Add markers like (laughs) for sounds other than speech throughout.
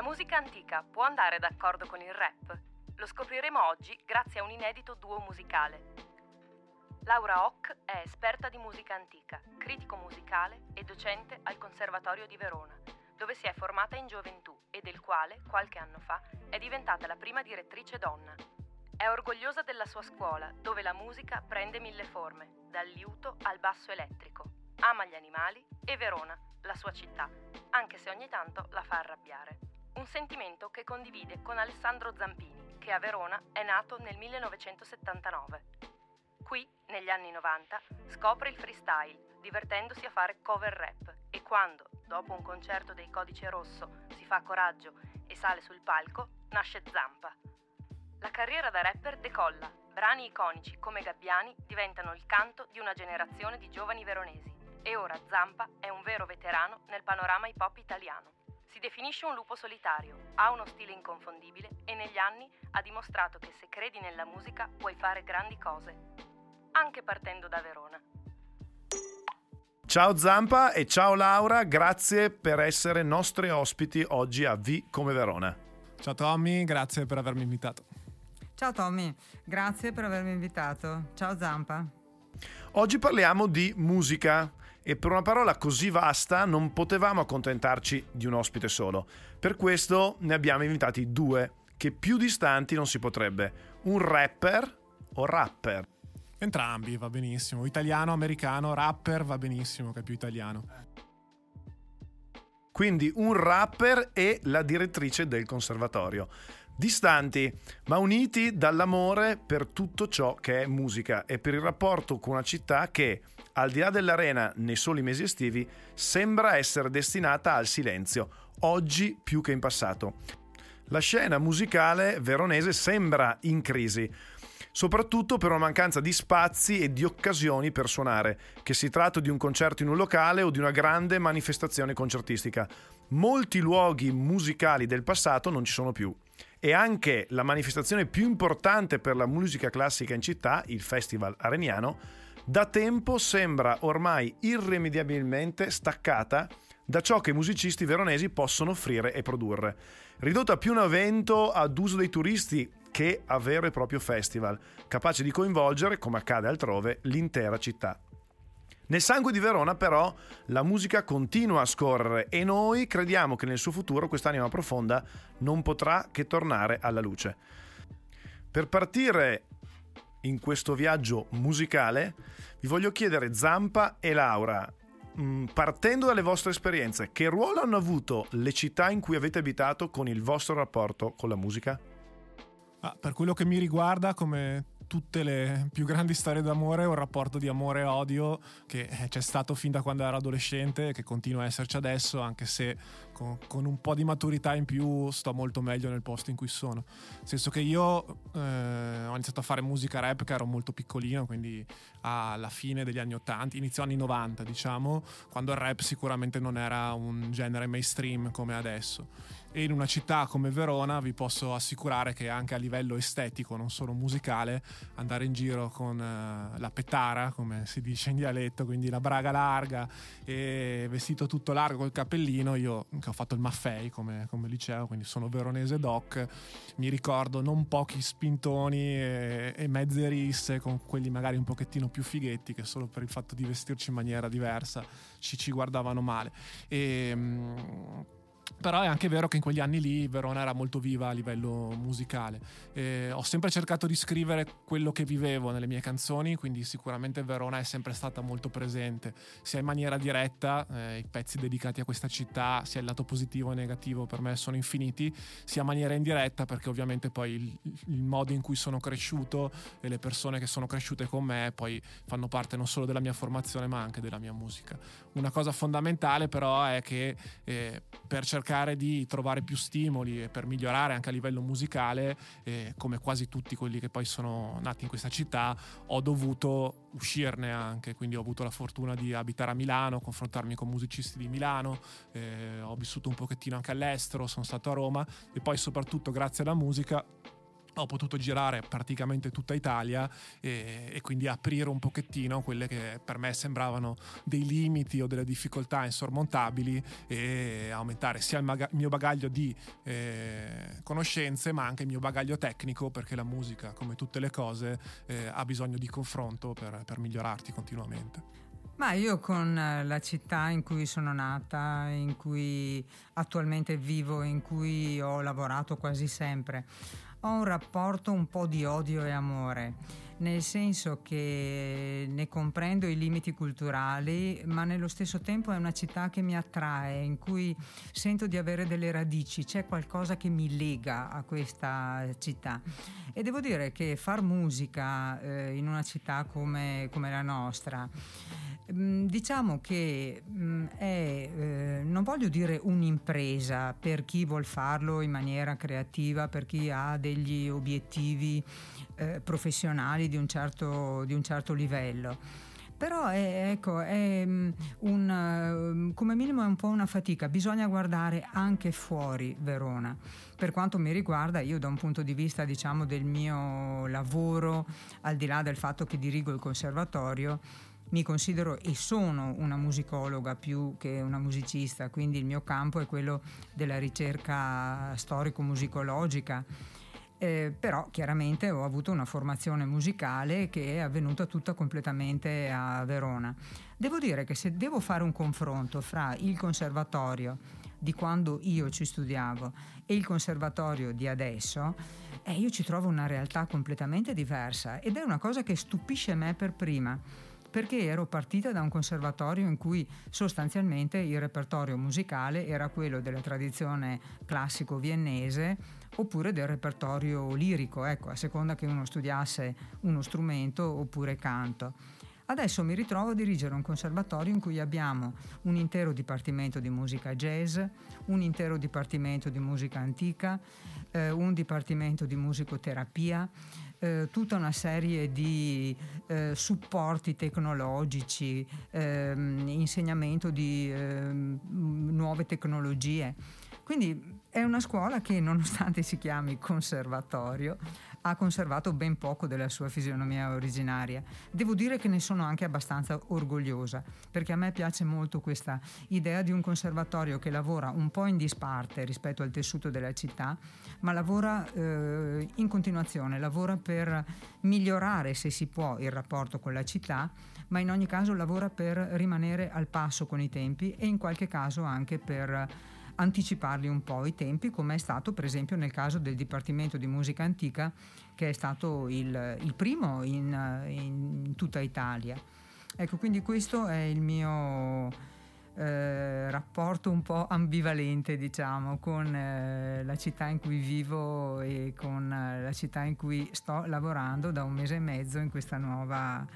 La musica antica può andare d'accordo con il rap? Lo scopriremo oggi grazie a un inedito duo musicale. Laura Hock è esperta di musica antica, critico musicale e docente al Conservatorio di Verona, dove si è formata in gioventù e del quale, qualche anno fa, è diventata la prima direttrice donna. È orgogliosa della sua scuola, dove la musica prende mille forme, dal liuto al basso elettrico. Ama gli animali e Verona, la sua città, anche se ogni tanto la fa arrabbiare. Un sentimento che condivide con Alessandro Zampini, che a Verona è nato nel 1979. Qui, negli anni 90, scopre il freestyle, divertendosi a fare cover rap e quando, dopo un concerto dei Codice Rosso, si fa coraggio e sale sul palco, nasce Zampa. La carriera da rapper decolla, brani iconici come Gabbiani diventano il canto di una generazione di giovani veronesi e ora Zampa è un vero veterano nel panorama hip hop italiano. Si definisce un lupo solitario, ha uno stile inconfondibile e negli anni ha dimostrato che se credi nella musica puoi fare grandi cose, anche partendo da Verona. Ciao Zampa e ciao Laura, grazie per essere nostri ospiti oggi a V come Verona. Ciao Tommy, grazie per avermi invitato. Ciao Tommy, grazie per avermi invitato. Ciao Zampa. Oggi parliamo di musica e per una parola così vasta non potevamo accontentarci di un ospite solo. Per questo ne abbiamo invitati due, che più distanti non si potrebbe. Un rapper o rapper? Entrambi va benissimo, italiano, americano, rapper va benissimo, che è più italiano. Quindi un rapper e la direttrice del conservatorio. Distanti, ma uniti dall'amore per tutto ciò che è musica e per il rapporto con una città che, al di là dell'arena nei soli mesi estivi, sembra essere destinata al silenzio, oggi più che in passato. La scena musicale veronese sembra in crisi, soprattutto per una mancanza di spazi e di occasioni per suonare, che si tratti di un concerto in un locale o di una grande manifestazione concertistica. Molti luoghi musicali del passato non ci sono più e anche la manifestazione più importante per la musica classica in città, il Festival Areniano, da tempo sembra ormai irrimediabilmente staccata da ciò che i musicisti veronesi possono offrire e produrre. Ridotta più un evento ad uso dei turisti che a vero e proprio festival, capace di coinvolgere, come accade altrove, l'intera città. Nel sangue di Verona però la musica continua a scorrere e noi crediamo che nel suo futuro quest'anima profonda non potrà che tornare alla luce. Per partire in questo viaggio musicale vi voglio chiedere Zampa e Laura, mm, partendo dalle vostre esperienze, che ruolo hanno avuto le città in cui avete abitato con il vostro rapporto con la musica? Ah, per quello che mi riguarda, come tutte le più grandi storie d'amore un rapporto di amore e odio che eh, c'è stato fin da quando ero adolescente e che continua a esserci adesso, anche se con, con, un po' di maturità in più sto molto meglio nel posto in cui sono. Nel senso che io eh, ho iniziato a fare musica rap che ero molto piccolino, quindi alla fine degli anni 80, inizio anni 90 diciamo, quando il rap sicuramente non era un genere mainstream come adesso e in una città come Verona vi posso assicurare che anche a livello estetico, non solo musicale, andare in giro con uh, la petara, come si dice in dialetto, quindi la braga larga e vestito tutto largo col cappellino, io che ho fatto il maffei come, come liceo, quindi sono veronese doc, mi ricordo non pochi spintoni e, e mezze risse con quelli magari un pochettino più fighetti che solo per il fatto di vestirci in maniera diversa ci, ci guardavano male. E, um, però è anche vero che in quegli anni lì Verona era molto viva a livello musicale. Eh, ho sempre cercato di scrivere quello che vivevo nelle mie canzoni, quindi sicuramente Verona è sempre stata molto presente, sia in maniera diretta, eh, i pezzi dedicati a questa città, sia il lato positivo e negativo per me sono infiniti, sia in maniera indiretta perché ovviamente poi il, il modo in cui sono cresciuto e le persone che sono cresciute con me poi fanno parte non solo della mia formazione ma anche della mia musica. Una cosa fondamentale però è che eh, per cercare cercare di trovare più stimoli e per migliorare anche a livello musicale, eh, come quasi tutti quelli che poi sono nati in questa città, ho dovuto uscirne anche, quindi ho avuto la fortuna di abitare a Milano, confrontarmi con musicisti di Milano, eh, ho vissuto un pochettino anche all'estero, sono stato a Roma e poi soprattutto grazie alla musica ho potuto girare praticamente tutta Italia e, e, quindi aprire un pochettino quelle che per me sembravano dei limiti o delle difficoltà insormontabili e aumentare sia il maga- mio bagaglio di eh, conoscenze ma anche il mio bagaglio tecnico perché la musica come tutte le cose eh, ha bisogno di confronto per, per migliorarti continuamente. Ma io con la città in cui sono nata, in cui attualmente vivo, in cui ho lavorato quasi sempre, ho un rapporto un po' di odio e amore, nel senso che ne comprendo i limiti culturali, ma nello stesso tempo è una città che mi attrae, in cui sento di avere delle radici, c'è qualcosa che mi lega a questa città. E devo dire che far musica eh, in una città come, come la nostra, mm, Diciamo che mm, è, eh, non voglio dire un'impresa per chi vuol farlo in maniera creativa, per chi ha degli obiettivi eh, professionali di un, certo, di un certo livello. Però è, ecco, è mm, un, come minimo è un po' una fatica, bisogna guardare anche fuori Verona. Per quanto mi riguarda, io da un punto di vista diciamo, del mio lavoro, al di là del fatto che dirigo il conservatorio, mi considero e sono una musicologa più che una musicista, quindi il mio campo è quello della ricerca storico-musicologica eh, però chiaramente ho avuto una formazione musicale che è avvenuta tutta completamente a Verona. Devo dire che se devo fare un confronto fra il conservatorio di quando io ci studiavo e il conservatorio di adesso, eh, io ci trovo una realtà completamente diversa ed è una cosa che stupisce me per prima perché ero partita da un conservatorio in cui sostanzialmente il repertorio musicale era quello della tradizione classico viennese oppure del repertorio lirico, ecco, a seconda che uno studiasse uno strumento oppure canto. Adesso mi ritrovo a dirigere un conservatorio in cui abbiamo un intero dipartimento di musica jazz, un intero dipartimento di musica antica, eh, un dipartimento di musicoterapia, eh, tutta una serie di eh, supporti tecnologici, ehm, insegnamento di ehm, nuove tecnologie. Quindi è una scuola che nonostante si chiami conservatorio ha conservato ben poco della sua fisionomia originaria. Devo dire che ne sono anche abbastanza orgogliosa, perché a me piace molto questa idea di un conservatorio che lavora un po' in disparte rispetto al tessuto della città, ma lavora eh, in continuazione, lavora per migliorare, se si può, il rapporto con la città, ma in ogni caso lavora per rimanere al passo con i tempi e in qualche caso anche per anticiparli un po' i tempi, come è stato per esempio nel caso del Dipartimento di Musica Antica, che è stato il, il primo in, in, tutta Italia. Ecco, quindi questo è il mio eh, rapporto un po' ambivalente, diciamo, con eh, la città in cui vivo e con eh, la città in cui sto lavorando da un mese e mezzo in questa nuova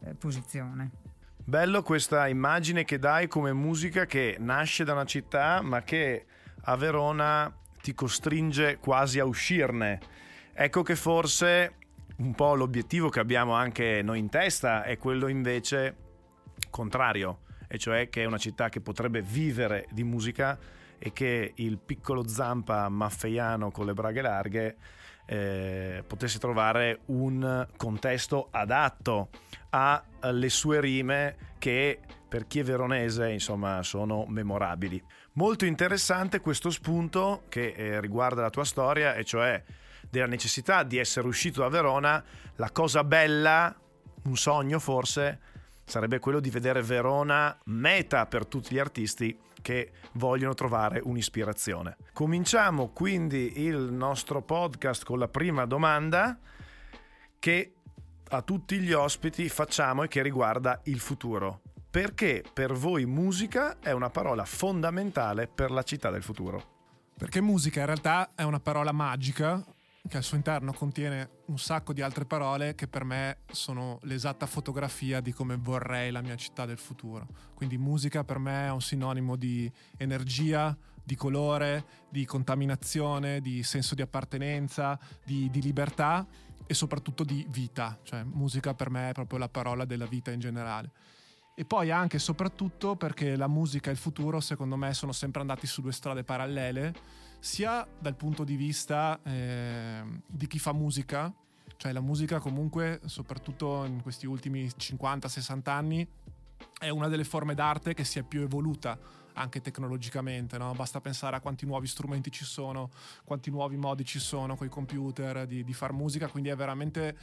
eh, posizione. Bello questa immagine che dai come musica che nasce da una città ma che a Verona ti costringe quasi a uscirne. Ecco che forse un po' l'obiettivo che abbiamo anche noi in testa è quello invece contrario, e cioè che è una città che potrebbe vivere di musica e che il piccolo Zampa maffeiano con le braghe larghe eh, potesse trovare un contesto adatto alle sue rime che per chi è veronese insomma sono memorabili. Molto interessante questo spunto che eh, riguarda la tua storia e cioè della necessità di essere uscito da Verona, la cosa bella, un sogno forse, sarebbe quello di vedere Verona meta per tutti gli artisti che vogliono trovare un'ispirazione. Cominciamo quindi il nostro podcast con la prima domanda che a tutti gli ospiti facciamo e che riguarda il futuro. Perché per voi musica è una parola fondamentale per la città del futuro? Perché musica in realtà è una parola magica che al suo interno contiene un sacco di altre parole che per me sono l'esatta fotografia di come vorrei la mia città del futuro. Quindi musica per me è un sinonimo di energia, di colore, di contaminazione, di senso di appartenenza, di, di libertà e soprattutto di vita. Cioè musica per me è proprio la parola della vita in generale. E poi anche e soprattutto perché la musica e il futuro secondo me sono sempre andati su due strade parallele, sia dal punto di vista eh, di chi fa musica, cioè la musica comunque soprattutto in questi ultimi 50-60 anni è una delle forme d'arte che si è più evoluta anche tecnologicamente, no? basta pensare a quanti nuovi strumenti ci sono, quanti nuovi modi ci sono con i computer di, di far musica, quindi è veramente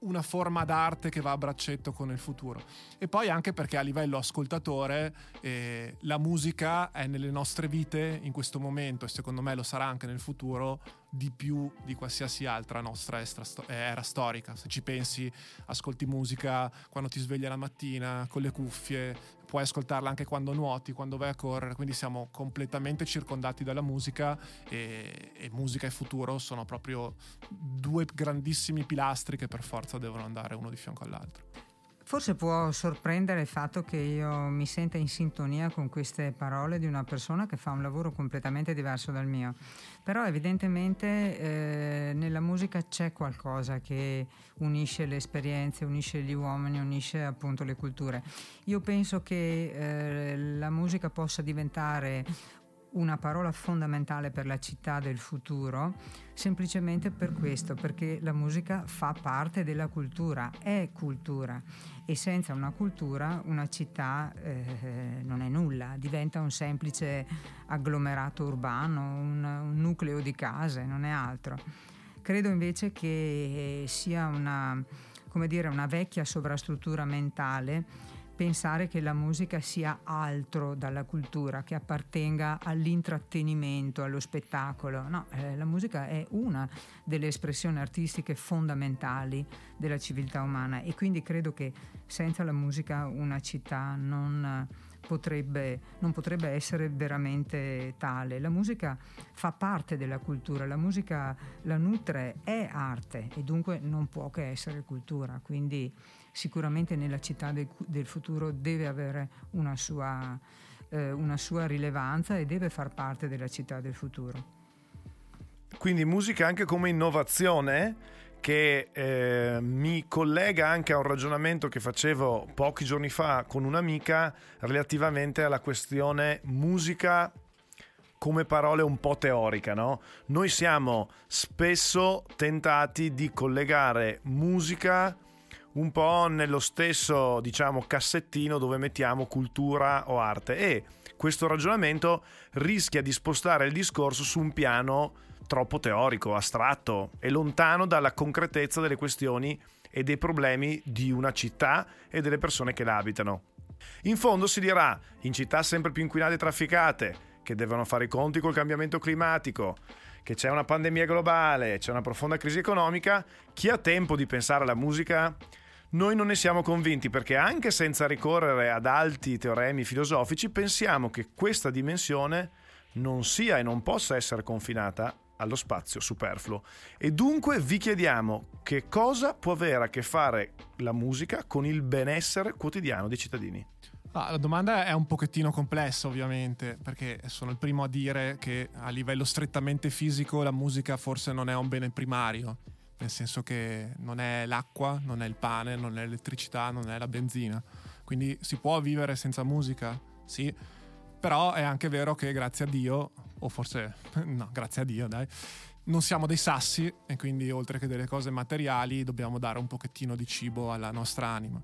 una forma d'arte che va a braccetto con il futuro. E poi anche perché a livello ascoltatore eh, la musica è nelle nostre vite in questo momento e secondo me lo sarà anche nel futuro di più di qualsiasi altra nostra era storica. Se ci pensi, ascolti musica quando ti svegli la mattina con le cuffie, puoi ascoltarla anche quando nuoti, quando vai a correre, quindi siamo completamente circondati dalla musica e, e musica e futuro sono proprio due grandissimi pilastri che per forza devono andare uno di fianco all'altro. Forse può sorprendere il fatto che io mi senta in sintonia con queste parole di una persona che fa un lavoro completamente diverso dal mio, però evidentemente eh, nella musica c'è qualcosa che unisce le esperienze, unisce gli uomini, unisce appunto le culture. Io penso che eh, la musica possa diventare una parola fondamentale per la città del futuro, semplicemente per questo, perché la musica fa parte della cultura, è cultura e senza una cultura una città eh, non è nulla, diventa un semplice agglomerato urbano, un, un nucleo di case, non è altro. Credo invece che sia una, dire, una vecchia sovrastruttura mentale pensare che la musica sia altro dalla cultura, che appartenga all'intrattenimento, allo spettacolo. No, eh, la musica è una delle espressioni artistiche fondamentali della civiltà umana e quindi credo che senza la musica una città non potrebbe, non potrebbe essere veramente tale. La musica fa parte della cultura, la musica la nutre, è arte e dunque non può che essere cultura. Quindi sicuramente nella città del, del futuro deve avere una sua, eh, una sua rilevanza e deve far parte della città del futuro. Quindi musica anche come innovazione che eh, mi collega anche a un ragionamento che facevo pochi giorni fa con un'amica relativamente alla questione musica come parole un po' teorica, no? Noi siamo spesso tentati di collegare musica un po' nello stesso, diciamo, cassettino dove mettiamo cultura o arte e questo ragionamento rischia di spostare il discorso su un piano troppo teorico, astratto e lontano dalla concretezza delle questioni e dei problemi di una città e delle persone che la abitano. In fondo si dirà, in città sempre più inquinate e trafficate, che devono fare i conti col cambiamento climatico, che c'è una pandemia globale, c'è una profonda crisi economica, chi ha tempo di pensare alla musica noi non ne siamo convinti perché anche senza ricorrere ad alti teoremi filosofici pensiamo che questa dimensione non sia e non possa essere confinata allo spazio superfluo. E dunque vi chiediamo che cosa può avere a che fare la musica con il benessere quotidiano dei cittadini. Ah, la domanda è un pochettino complessa ovviamente, perché sono il primo a dire che a livello strettamente fisico la musica forse non è un bene primario nel senso che non è l'acqua, non è il pane, non è l'elettricità, non è la benzina. Quindi si può vivere senza musica? Sì, però è anche vero che grazie a Dio, o forse (laughs) no, grazie a Dio, dai, non siamo dei sassi e quindi oltre che delle cose materiali dobbiamo dare un pochettino di cibo alla nostra anima,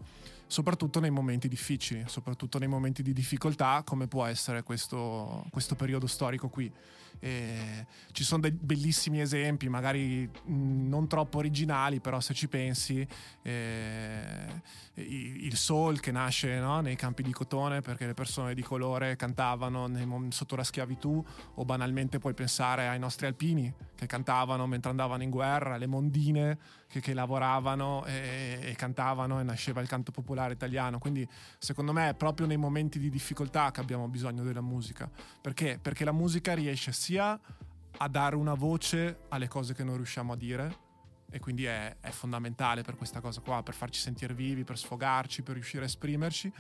soprattutto nei momenti difficili, soprattutto nei momenti di difficoltà come può essere questo, questo periodo storico qui. E ci sono dei bellissimi esempi, magari non troppo originali, però se ci pensi, eh, il soul che nasce no? nei campi di cotone perché le persone di colore cantavano sotto la schiavitù, o banalmente puoi pensare ai nostri alpini che cantavano mentre andavano in guerra, le mondine che, che lavoravano e, e, cantavano e nasceva il canto popolare italiano. Quindi secondo me è proprio nei momenti di difficoltà che abbiamo bisogno della musica. Perché? Perché la musica riesce sia a dare una voce alle cose che non riusciamo a dire e quindi è, è, fondamentale per questa cosa qua, per farci sentire vivi, per sfogarci, per riuscire a esprimerci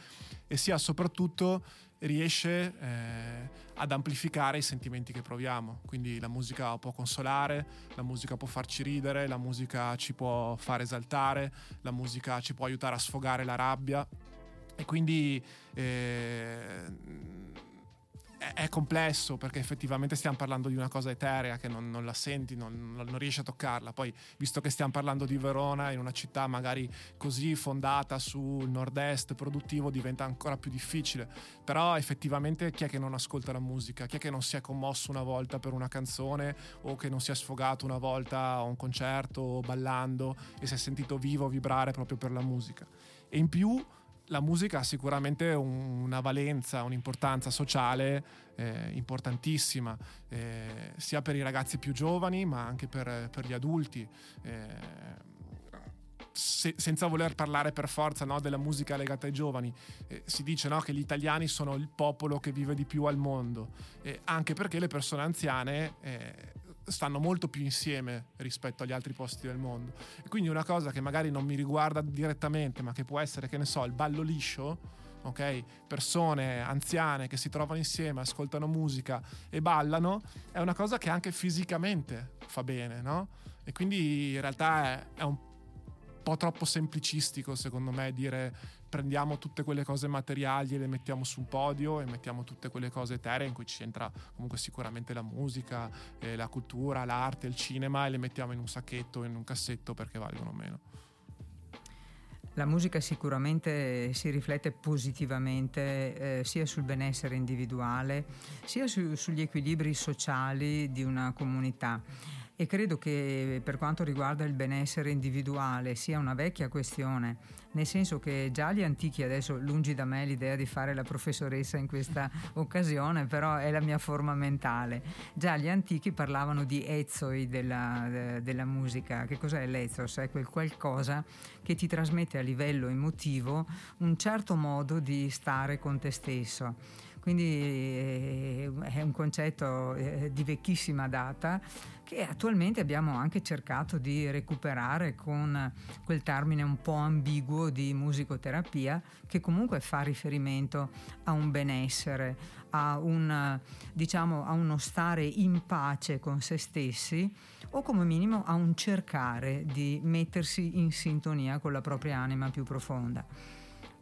e sia soprattutto riesce eh, ad amplificare i sentimenti che proviamo. Quindi la musica può consolare, la musica può farci ridere, la musica ci può far esaltare, la musica ci può aiutare a sfogare la rabbia e quindi eh, è complesso perché effettivamente stiamo parlando di una cosa eterea che non, non la senti, non, non, riesci a toccarla. Poi, visto che stiamo parlando di Verona, in una città magari così fondata sul nord-est produttivo, diventa ancora più difficile. Però effettivamente chi è che non ascolta la musica? Chi è che non si è commosso una volta per una canzone o che non si è sfogato una volta a un concerto o ballando e si è sentito vivo vibrare proprio per la musica? E in più la musica ha sicuramente una valenza, un'importanza sociale eh, importantissima, eh, sia per i ragazzi più giovani ma anche per, per gli adulti. Eh, se, senza voler parlare per forza no, della musica legata ai giovani, eh, si dice no, che gli italiani sono il popolo che vive di più al mondo, anche perché le persone anziane eh, stanno molto più insieme rispetto agli altri posti del mondo. E quindi una cosa che magari non mi riguarda direttamente, ma che può essere, che ne so, il ballo liscio, ok? Persone anziane che si trovano insieme, ascoltano musica e ballano, è una cosa che anche fisicamente fa bene, no? E quindi in realtà è, è un po' troppo semplicistico, secondo me, dire prendiamo tutte quelle cose materiali e le mettiamo su un podio e mettiamo tutte quelle cose eteree in cui ci entra comunque sicuramente la musica, eh, la cultura, l'arte, il cinema e le mettiamo in un sacchetto, in un cassetto perché valgono meno. La musica sicuramente si riflette positivamente eh, sia sul benessere individuale sia su, sugli equilibri sociali di una comunità e credo che per quanto riguarda il benessere individuale sia una vecchia questione, nel senso che già gli antichi, adesso lungi da me l'idea di fare la professoressa in questa (laughs) occasione, però è la mia forma mentale, già gli antichi parlavano di ezoi della, della musica. Che cos'è l'ezos? È quel qualcosa che ti trasmette a livello emotivo un certo modo di stare con te stesso quindi eh, è un concetto eh, di vecchissima data che attualmente abbiamo anche cercato di recuperare con quel termine un po' ambiguo di musicoterapia che comunque fa riferimento a un benessere, a, un, diciamo, a uno stare in pace con se stessi o come minimo a un cercare di mettersi in sintonia con la propria anima più profonda.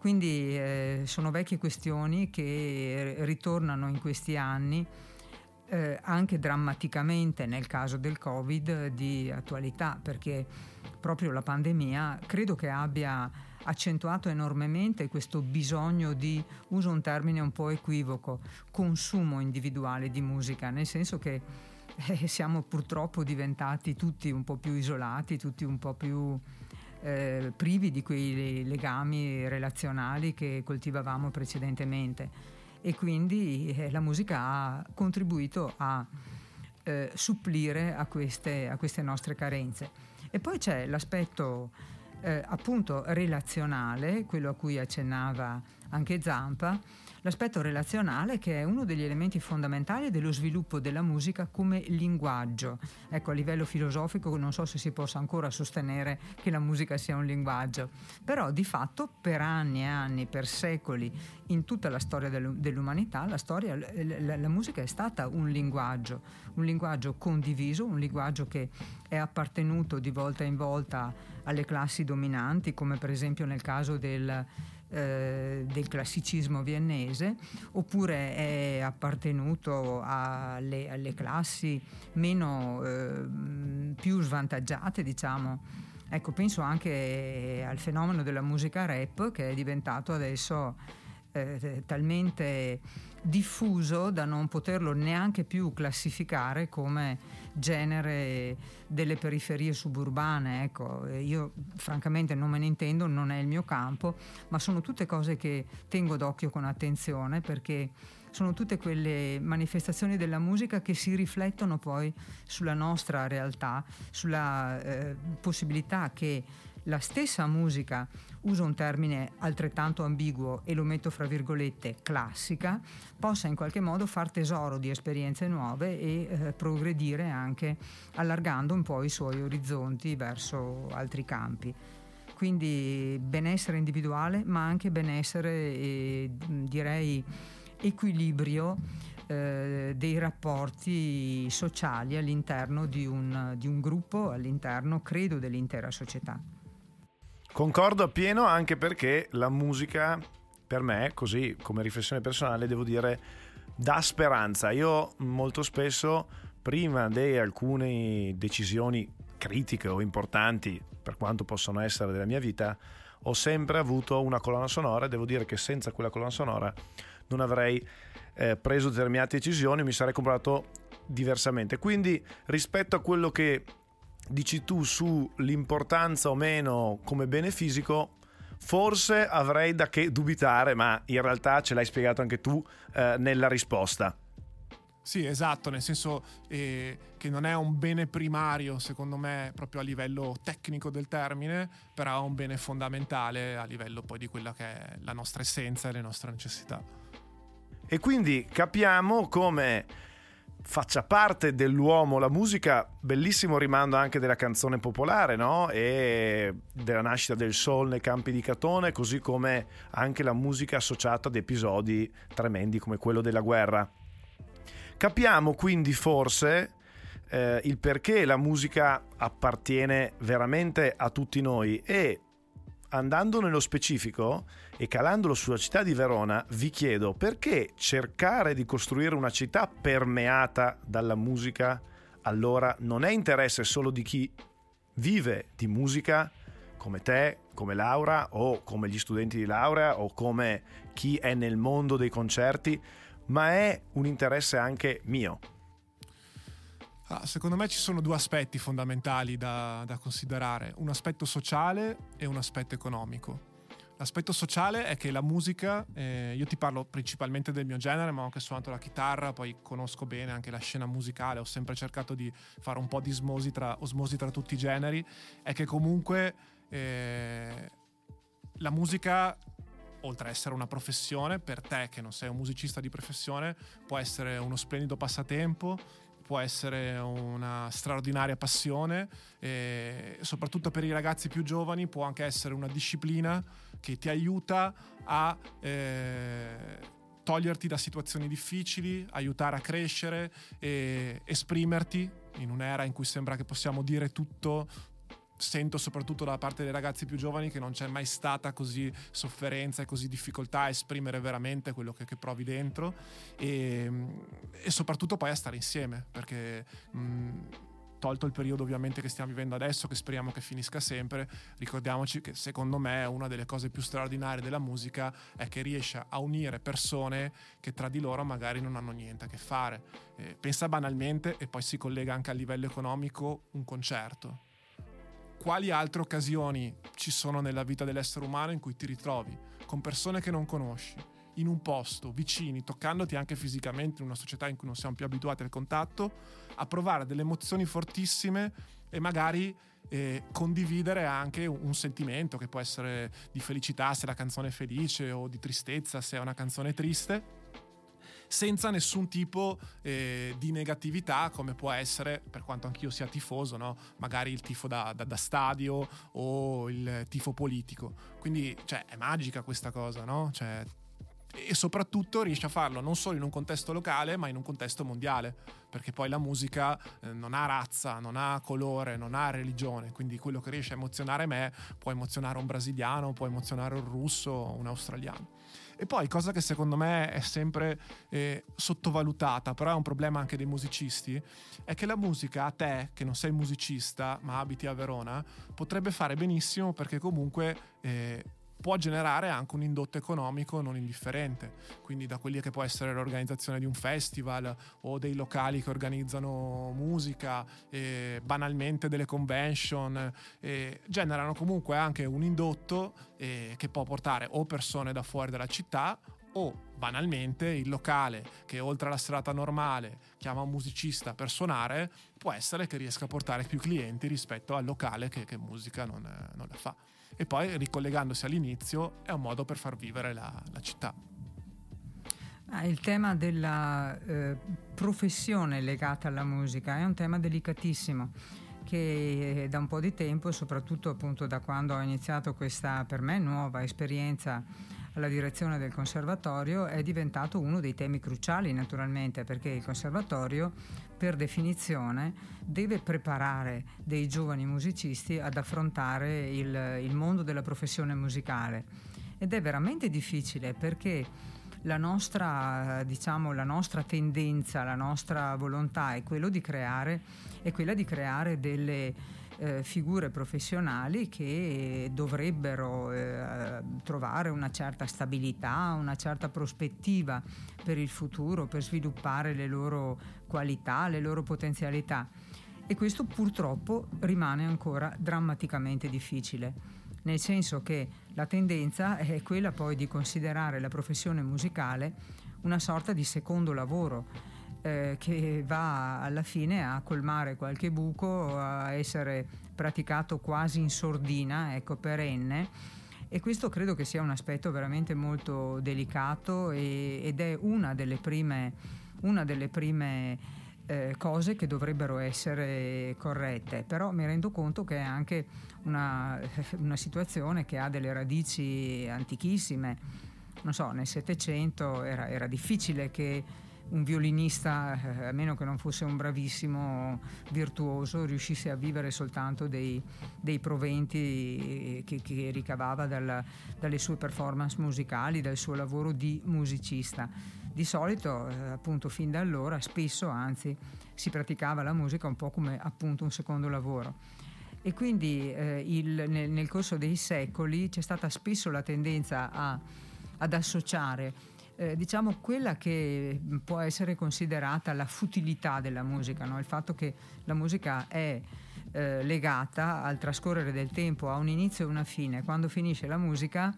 Quindi eh, sono vecchie questioni che ritornano in questi anni eh, anche drammaticamente nel caso del Covid di attualità, perché proprio la pandemia credo che abbia accentuato enormemente questo bisogno di, uso un termine un po' equivoco, consumo individuale di musica, nel senso che eh, siamo purtroppo diventati tutti un po' più isolati, tutti un po' più eh, privi di quei legami relazionali che coltivavamo precedentemente e quindi eh, la musica ha contribuito a eh, supplire a queste, a queste, nostre carenze. E poi c'è l'aspetto eh, appunto relazionale, quello a cui accennava anche Zampa, l'aspetto relazionale che è uno degli elementi fondamentali dello sviluppo della musica come linguaggio. Ecco, a livello filosofico non so se si possa ancora sostenere che la musica sia un linguaggio, però di fatto per anni e anni, per secoli, in tutta la storia dell'umanità, la, storia, la, la musica è stata un linguaggio, un linguaggio condiviso, un linguaggio che è appartenuto di volta in volta alle classi dominanti, come per esempio nel caso del eh, del classicismo viennese oppure è appartenuto alle, alle classi meno eh, più svantaggiate diciamo. Ecco penso anche al fenomeno della musica rap che è diventato adesso eh, talmente diffuso da non poterlo neanche più classificare come genere delle periferie suburbane. Ecco, io francamente non me ne intendo, non è il mio campo, ma sono tutte cose che tengo d'occhio con attenzione perché sono tutte quelle manifestazioni della musica che si riflettono poi sulla nostra realtà, sulla eh, possibilità che la stessa musica, uso un termine altrettanto ambiguo e lo metto fra virgolette, classica, possa in qualche modo far tesoro di esperienze nuove e eh, progredire anche allargando un po' i suoi orizzonti verso altri campi. Quindi benessere individuale, ma anche benessere e direi equilibrio eh, dei rapporti sociali all'interno di un, di un gruppo, all'interno, credo, dell'intera società. Concordo appieno anche perché la musica per me, così come riflessione personale, devo dire, dà speranza. Io molto spesso, prima di alcune decisioni critiche o importanti, per quanto possano essere della mia vita, ho sempre avuto una colonna sonora. Devo dire che senza quella colonna sonora non avrei eh, preso determinate decisioni, mi sarei comportato diversamente. Quindi rispetto a quello che dici tu sull'importanza o meno come bene fisico, forse avrei da che dubitare, ma in realtà ce l'hai spiegato anche tu eh, nella risposta. Sì, esatto, nel senso eh, che non è un bene primario, secondo me, proprio a livello tecnico del termine, però è un bene fondamentale a livello poi di quella che è la nostra essenza e le nostre necessità. E quindi capiamo come faccia parte dell'uomo la musica, bellissimo rimando anche della canzone popolare, no? E della nascita del sol nei campi di Catone, così come anche la musica associata ad episodi tremendi come quello della guerra. Capiamo quindi forse eh, il perché la musica appartiene veramente a tutti noi e andando nello specifico e calandolo sulla città di Verona, vi chiedo perché cercare di costruire una città permeata dalla musica allora non è interesse solo di chi vive di musica come te, come Laura o come gli studenti di laurea o come chi è nel mondo dei concerti, ma è un interesse anche mio. Ah, secondo me ci sono due aspetti fondamentali da, da considerare, un aspetto sociale e un aspetto economico. L'aspetto sociale è che la musica, eh, io ti parlo principalmente del mio genere, ma ho anche suonato la chitarra, poi conosco bene anche la scena musicale, ho sempre cercato di fare un po' di osmosi tra, osmosi tra tutti i generi, è che comunque eh, la musica, oltre ad essere una professione, per te che non sei un musicista di professione, può essere uno splendido passatempo, può essere una straordinaria passione e soprattutto per i ragazzi più giovani può anche essere una disciplina che ti aiuta a eh, toglierti da situazioni difficili, aiutare a crescere e esprimerti in un'era in cui sembra che possiamo dire tutto sento soprattutto da parte dei ragazzi più giovani che non c'è mai stata così sofferenza e così difficoltà a esprimere veramente quello che, che provi dentro e, e, soprattutto poi a stare insieme perché mh, tolto il periodo ovviamente che stiamo vivendo adesso che speriamo che finisca sempre ricordiamoci che secondo me una delle cose più straordinarie della musica è che riesce a unire persone che tra di loro magari non hanno niente a che fare. Eh, pensa banalmente e poi si collega anche a livello economico un concerto quali altre occasioni ci sono nella vita dell'essere umano in cui ti ritrovi con persone che non conosci, in un posto, vicini, toccandoti anche fisicamente in una società in cui non siamo più abituati al contatto, a provare delle emozioni fortissime e magari eh, condividere anche un, un, sentimento che può essere di felicità se la canzone è felice o di tristezza se è una canzone triste senza nessun tipo eh, di negatività come può essere, per quanto anch'io sia tifoso, no? magari il tifo da, da, da, stadio o il tifo politico. Quindi cioè, è magica questa cosa, no? Cioè, e soprattutto riesce a farlo non solo in un contesto locale ma in un contesto mondiale perché poi la musica eh, non ha razza, non ha colore, non ha religione quindi quello che riesce a emozionare me può emozionare un brasiliano, può emozionare un russo, un australiano e poi, cosa che secondo me è sempre eh, sottovalutata, però è un problema anche dei musicisti, è che la musica a te, che non sei musicista ma abiti a Verona, potrebbe fare benissimo perché comunque... Eh, può generare anche un indotto economico non indifferente, quindi da quelli che può essere l'organizzazione di un festival o dei locali che organizzano musica, eh, banalmente delle convention, eh, generano comunque anche un indotto eh, che può portare o persone da fuori dalla città o banalmente il locale che oltre alla serata normale chiama un musicista per suonare, può essere che riesca a portare più clienti rispetto al locale che, che musica non, non, la fa. E poi ricollegandosi all'inizio è un modo per far vivere la, la città. Ah, il tema della eh, professione legata alla musica è un tema delicatissimo che da un po' di tempo, soprattutto appunto da quando ho iniziato questa per me nuova esperienza alla direzione del conservatorio è diventato uno dei temi cruciali naturalmente perché il conservatorio per definizione deve preparare dei giovani musicisti ad affrontare il, il mondo della professione musicale. Ed è veramente difficile perché la nostra, diciamo, la nostra tendenza, la nostra volontà è, di creare, è quella di creare delle eh, figure professionali che dovrebbero eh, trovare una certa stabilità, una certa prospettiva per il futuro, per sviluppare le loro qualità, le loro potenzialità. E questo purtroppo rimane ancora drammaticamente difficile, nel senso che la tendenza è quella poi di considerare la professione musicale una sorta di secondo lavoro eh, che va alla fine a colmare qualche buco, a essere praticato quasi in sordina, ecco, perenne. E questo credo che sia un aspetto veramente molto delicato e, ed è una delle prime, una delle prime eh, cose che dovrebbero essere corrette, però mi rendo conto che è anche una, (laughs) una situazione che ha delle radici antichissime. Non so, nel Settecento era, era difficile che un violinista, eh, a meno che non fosse un bravissimo virtuoso, riuscisse a vivere soltanto dei, dei proventi che, che ricavava dalla, dalle sue performance musicali, dal suo lavoro di musicista. Di solito, eh, appunto, fin da allora, spesso anzi, si praticava la musica un po' come appunto un secondo lavoro. E quindi eh, il, nel, nel, corso dei secoli c'è stata spesso la tendenza a, ad associare eh, diciamo quella che può essere considerata la futilità della musica, no? il fatto che la musica è eh, legata al trascorrere del tempo, a un inizio e una fine. Quando finisce la musica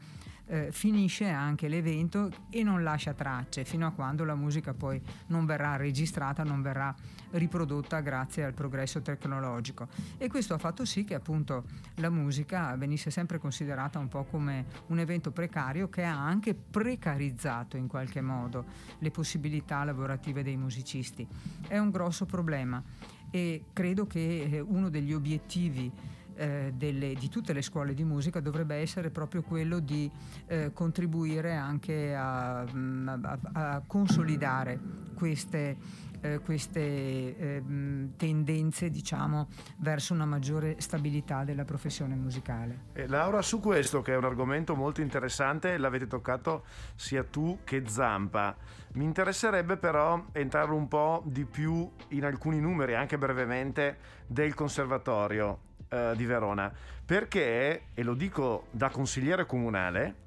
eh, finisce anche l'evento e non lascia tracce fino a quando la musica poi non verrà registrata, non verrà riprodotta grazie al progresso tecnologico. E questo ha fatto sì che appunto la musica venisse sempre considerata un po' come un evento precario che ha anche precarizzato in qualche modo le possibilità lavorative dei musicisti. È un grosso problema e credo che eh, uno degli obiettivi eh, delle, di tutte le scuole di musica dovrebbe essere proprio quello di eh, contribuire anche a, mm, a, a consolidare queste, eh, queste eh, tendenze diciamo, verso una maggiore stabilità della professione musicale. Eh, Laura, su questo che è un argomento molto interessante, l'avete toccato sia tu che Zampa. Mi interesserebbe però entrare un po' di più in alcuni numeri, anche brevemente, del conservatorio eh, di Verona, perché, e lo dico da consigliere comunale,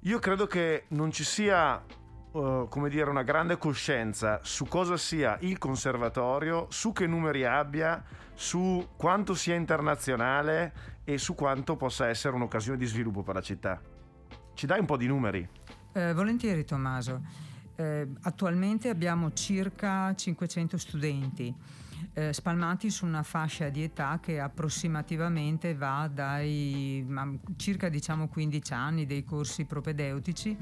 io credo che non ci sia Uh, come dire, una grande coscienza su cosa sia il conservatorio, su che numeri abbia, su quanto sia internazionale e su quanto possa essere un'occasione di sviluppo per la città. Ci dai un po' di numeri? Eh, volentieri Tommaso. Eh, attualmente abbiamo circa 500 studenti eh, spalmati su una fascia di età che approssimativamente va dai circa diciamo 15 anni dei corsi propedeutici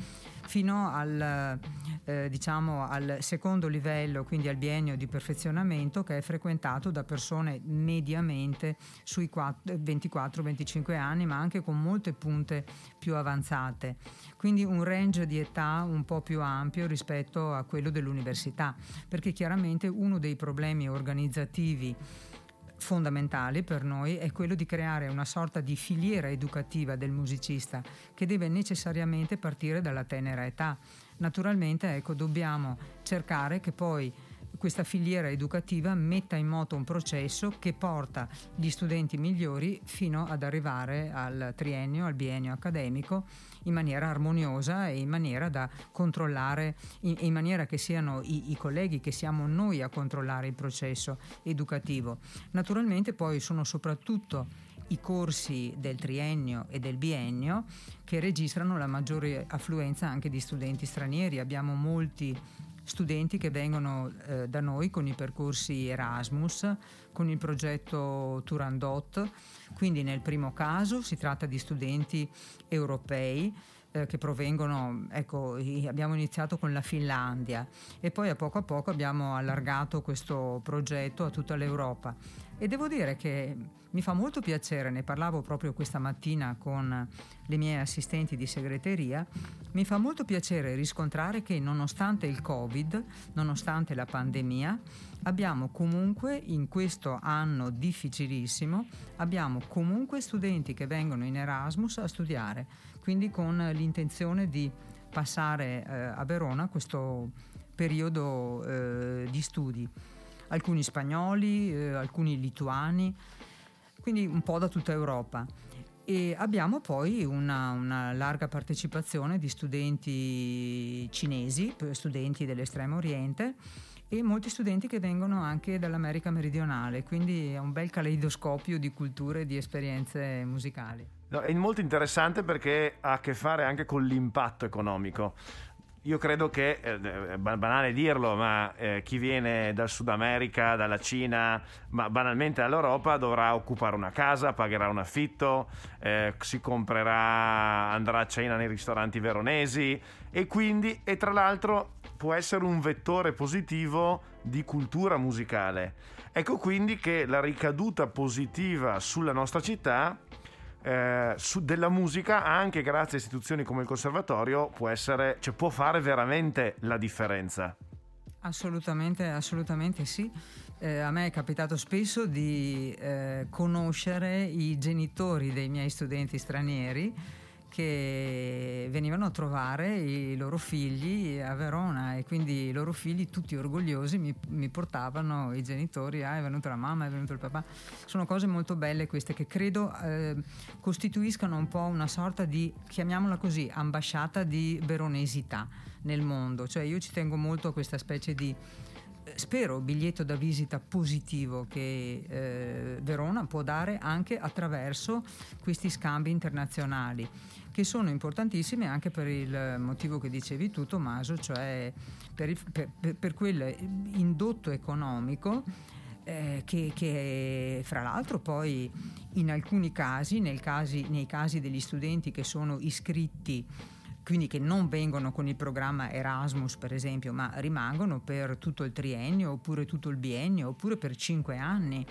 fino al, eh, diciamo, al secondo livello, quindi al biennio di perfezionamento che è frequentato da persone mediamente sui 24-25 anni, ma anche con molte punte più avanzate. Quindi un range di età un po' più ampio rispetto a quello dell'università, perché chiaramente uno dei problemi organizzativi fondamentale per noi è quello di creare una sorta di filiera educativa del musicista che deve necessariamente partire dalla tenera età. Naturalmente ecco, dobbiamo cercare che poi questa filiera educativa metta in moto un processo che porta gli studenti migliori fino ad arrivare al triennio, al biennio accademico in maniera armoniosa e in maniera da controllare, in, in maniera che siano i, i, colleghi, che siamo noi a controllare il processo educativo. Naturalmente poi sono soprattutto i corsi del triennio e del biennio che registrano la maggiore affluenza anche di studenti stranieri. Abbiamo molti studenti che vengono eh, da noi con i percorsi Erasmus, con il progetto Turandot. Quindi nel primo caso si tratta di studenti europei eh, che provengono, ecco, abbiamo iniziato con la Finlandia e poi a poco a poco abbiamo allargato questo progetto a tutta l'Europa. E devo dire che mi fa molto piacere, ne parlavo proprio questa mattina con le mie assistenti di segreteria, mi fa molto piacere riscontrare che nonostante il Covid, nonostante la pandemia, abbiamo comunque in questo anno difficilissimo, abbiamo comunque studenti che vengono in Erasmus a studiare, quindi con l'intenzione di passare eh, a Verona questo periodo eh, di studi alcuni spagnoli, eh, alcuni lituani, quindi un po' da tutta Europa. E abbiamo poi una, una, larga partecipazione di studenti cinesi, studenti dell'estremo oriente e molti studenti che vengono anche dall'America meridionale, quindi è un bel caleidoscopio di culture e di esperienze musicali. No, è molto interessante perché ha a che fare anche con l'impatto economico io credo che, eh, è banale dirlo, ma eh, chi viene dal Sud America, dalla Cina, ma banalmente dall'Europa dovrà occupare una casa, pagherà un affitto, eh, si comprerà, andrà a cena nei ristoranti veronesi e quindi, e tra l'altro, può essere un vettore positivo di cultura musicale. Ecco quindi che la ricaduta positiva sulla nostra città eh, su, della musica anche grazie a istituzioni come il conservatorio può, essere, cioè può fare veramente la differenza. Assolutamente, assolutamente sì. Eh, a me è capitato spesso di eh, conoscere i genitori dei miei studenti stranieri che venivano a trovare i loro figli a Verona e quindi i loro figli tutti orgogliosi mi, mi, portavano i genitori, ah è venuta la mamma, è venuto il papà. Sono cose molto belle queste che credo eh, costituiscano un po' una sorta di, chiamiamola così, ambasciata di veronesità nel mondo. Cioè io ci tengo molto a questa specie di spero biglietto da visita positivo che eh, Verona può dare anche attraverso questi scambi internazionali che sono importantissime anche per il motivo che dicevi tu Tommaso, cioè per, il, per, per quel indotto economico eh, che, che, fra l'altro poi in alcuni casi, casi, nei casi degli studenti che sono iscritti quindi che non vengono con il programma Erasmus per esempio, ma rimangono per tutto il triennio oppure tutto il biennio oppure per cinque anni.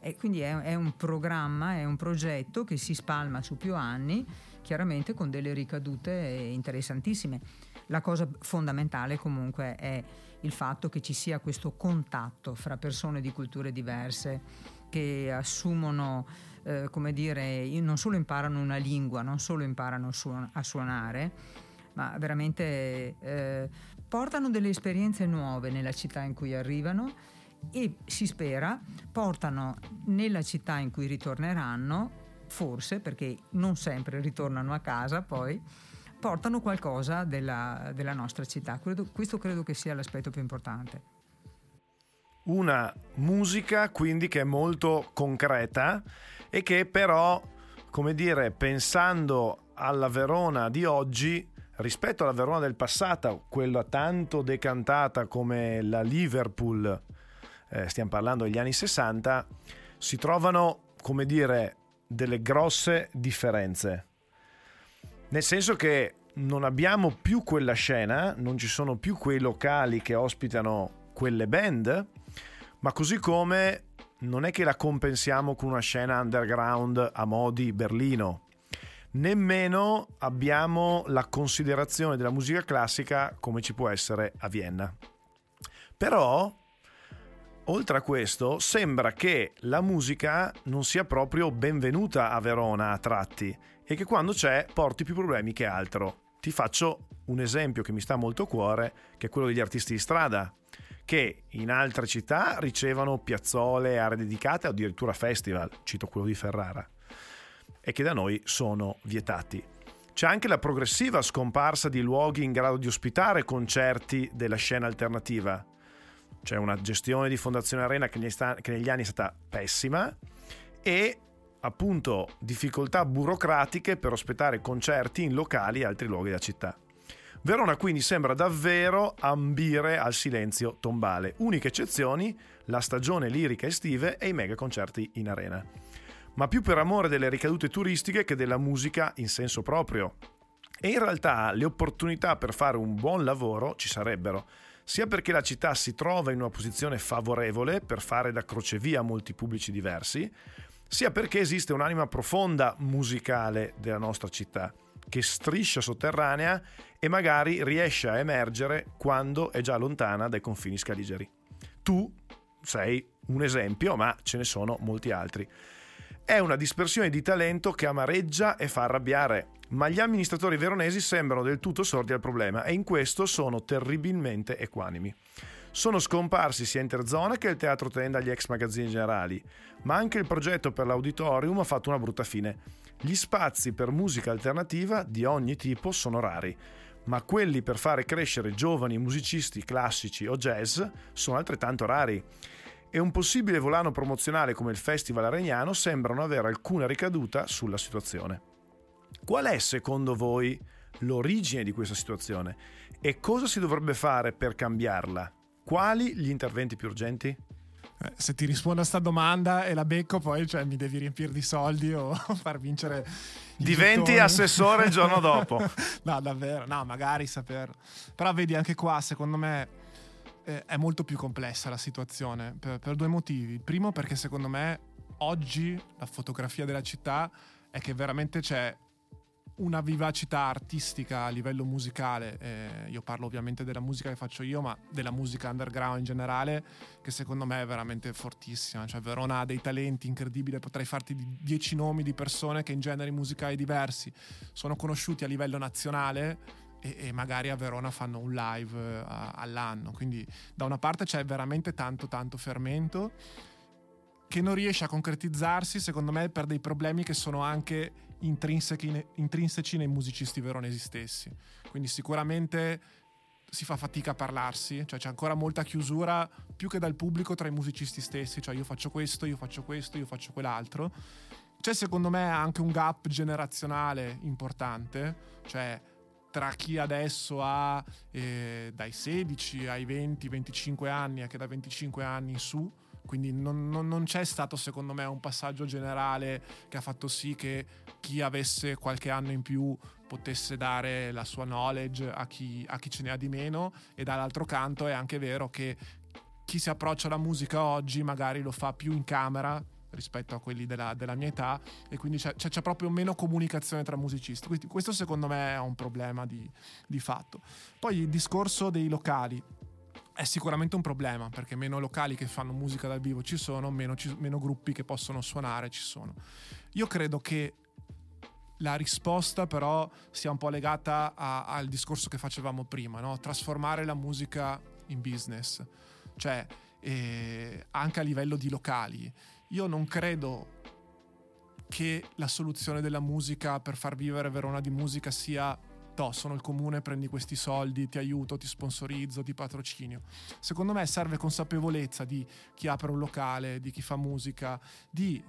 E quindi è, è un programma, è un progetto che si spalma su più anni chiaramente con delle ricadute interessantissime. La cosa fondamentale comunque è il fatto che ci sia questo contatto fra persone di culture diverse che assumono, eh, come dire, non solo imparano una lingua, non solo imparano a suonare, ma veramente eh, portano delle esperienze nuove nella città in cui arrivano e si spera portano nella città in cui ritorneranno forse perché non sempre ritornano a casa poi, portano qualcosa della, della nostra città. Credo, questo credo che sia l'aspetto più importante. Una musica quindi che è molto concreta e che però, come dire, pensando alla Verona di oggi, rispetto alla Verona del passato, quella tanto decantata come la Liverpool, eh, stiamo parlando degli anni 60, si trovano, come dire, delle grosse differenze. Nel senso che non abbiamo più quella scena, non ci sono più quei locali che ospitano quelle band, ma così come non è che la compensiamo con una scena underground a modi Berlino. Nemmeno abbiamo la considerazione della musica classica come ci può essere a Vienna. Però Oltre a questo, sembra che la musica non sia proprio benvenuta a Verona a tratti e che quando c'è porti più problemi che altro. Ti faccio un esempio che mi sta molto a cuore, che è quello degli artisti di strada, che in altre città ricevono piazzole, aree dedicate addirittura festival, cito quello di Ferrara, e che da noi sono vietati. C'è anche la progressiva scomparsa di luoghi in grado di ospitare concerti della scena alternativa c'è una gestione di Fondazione Arena che negli, sta- che negli anni è stata pessima e appunto difficoltà burocratiche per ospitare concerti in locali e altri luoghi della città. Verona quindi sembra davvero ambire al silenzio tombale. Uniche eccezioni, la stagione lirica estive e i mega concerti in arena. Ma più per amore delle ricadute turistiche che della musica in senso proprio. E in realtà le opportunità per fare un buon lavoro ci sarebbero, sia perché la città si trova in una posizione favorevole per fare da crocevia a molti pubblici diversi, sia perché esiste un'anima profonda musicale della nostra città, che striscia sotterranea e magari riesce a emergere quando è già lontana dai confini scaligeri. Tu sei un esempio, ma ce ne sono molti altri. È una dispersione di talento che amareggia e fa arrabbiare, ma gli amministratori veronesi sembrano del tutto sordi al problema e in questo sono terribilmente equanimi. Sono scomparsi sia Interzona che il Teatro Tenda agli ex magazzini generali, ma anche il progetto per l'auditorium ha fatto una brutta fine. Gli spazi per musica alternativa di ogni tipo sono rari ma quelli per fare crescere giovani musicisti classici o jazz sono altrettanto rari. E un possibile volano promozionale come il Festival Aregnano sembra non avere alcuna ricaduta sulla situazione. Qual è secondo voi l'origine di questa situazione e cosa si dovrebbe fare per cambiarla? Quali gli interventi più urgenti? Eh, se ti rispondo a questa domanda e la becco, poi cioè, mi devi riempire di soldi o (laughs) far vincere. Diventi gettoni. assessore il giorno dopo. (laughs) no, davvero, no, magari saperlo. Però vedi, anche qua, secondo me, eh, è molto più complessa la situazione per, per due motivi. Il primo, perché secondo me oggi la fotografia della città è che veramente c'è una vivacità artistica a livello musicale, eh, io parlo ovviamente della musica che faccio io, ma della musica underground in generale, che secondo me è veramente fortissima. Cioè Verona ha dei talenti incredibili, potrei farti dieci nomi di persone che in generi musicali diversi sono conosciuti a livello nazionale e, e magari a Verona fanno un live uh, all'anno. Quindi da una parte c'è veramente tanto tanto fermento che non riesce a concretizzarsi, secondo me, per dei problemi che sono anche intrinseci nei musicisti veronesi stessi. Quindi sicuramente si fa fatica a parlarsi, cioè c'è ancora molta chiusura più che dal pubblico tra i musicisti stessi, cioè io faccio questo, io faccio questo, io faccio quell'altro. C'è secondo me anche un gap generazionale importante, cioè tra chi adesso ha eh, dai 16 ai 20-25 anni e che da 25 anni in su, quindi non, non, non, c'è stato secondo me un passaggio generale che ha fatto sì che chi avesse qualche anno in più potesse dare la sua knowledge a chi, a chi ce ne ha di meno. E dall'altro canto è anche vero che chi si approccia alla musica oggi magari lo fa più in camera rispetto a quelli della, della mia età e quindi c'è, c'è, proprio meno comunicazione tra musicisti. Quindi questo secondo me è un problema di, di fatto. Poi il discorso dei locali è sicuramente un problema perché meno locali che fanno musica dal vivo ci sono, meno, ci, meno gruppi che possono suonare ci sono. Io credo che la risposta però sia un po' legata a, al discorso che facevamo prima, no? trasformare la musica in business, cioè eh, anche a livello di locali. Io non credo che la soluzione della musica per far vivere Verona di musica sia to, sono il comune, prendi questi soldi, ti aiuto, ti sponsorizzo, ti patrocinio. Secondo me serve consapevolezza di chi apre un locale, di chi fa musica, di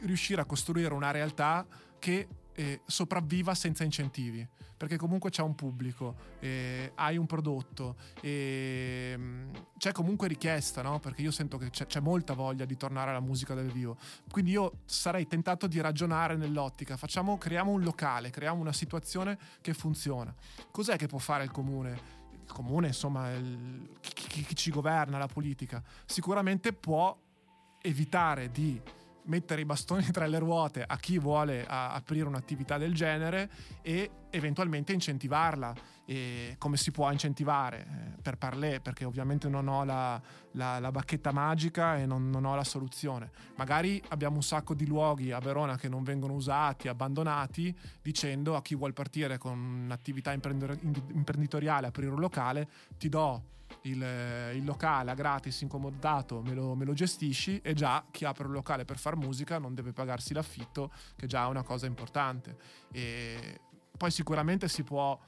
riuscire a costruire una realtà che eh, sopravviva senza incentivi, perché comunque c'è un pubblico, eh, hai un prodotto, eh, c'è comunque richiesta, no? perché io sento che c'è, c'è, molta voglia di tornare alla musica dal vivo. Quindi io sarei tentato di ragionare nell'ottica, facciamo, creiamo un locale, creiamo una situazione che funziona. Cos'è che può fare il comune? Il comune, insomma, il, chi, chi ci governa, la politica, sicuramente può evitare di mettere i bastoni tra le ruote a chi vuole a aprire un'attività del genere e eventualmente incentivarla. E come si può incentivare? Eh, per parlé, perché ovviamente non ho la, la, la bacchetta magica e non, non, ho la soluzione. Magari abbiamo un sacco di luoghi a Verona che non vengono usati, abbandonati, dicendo a chi vuole partire con un'attività imprenditoriale, aprire un locale, ti do il, il, locale a gratis, incomodato, me lo, me lo, gestisci e già chi apre un locale per far musica non deve pagarsi l'affitto, che già è una cosa importante. E poi sicuramente si può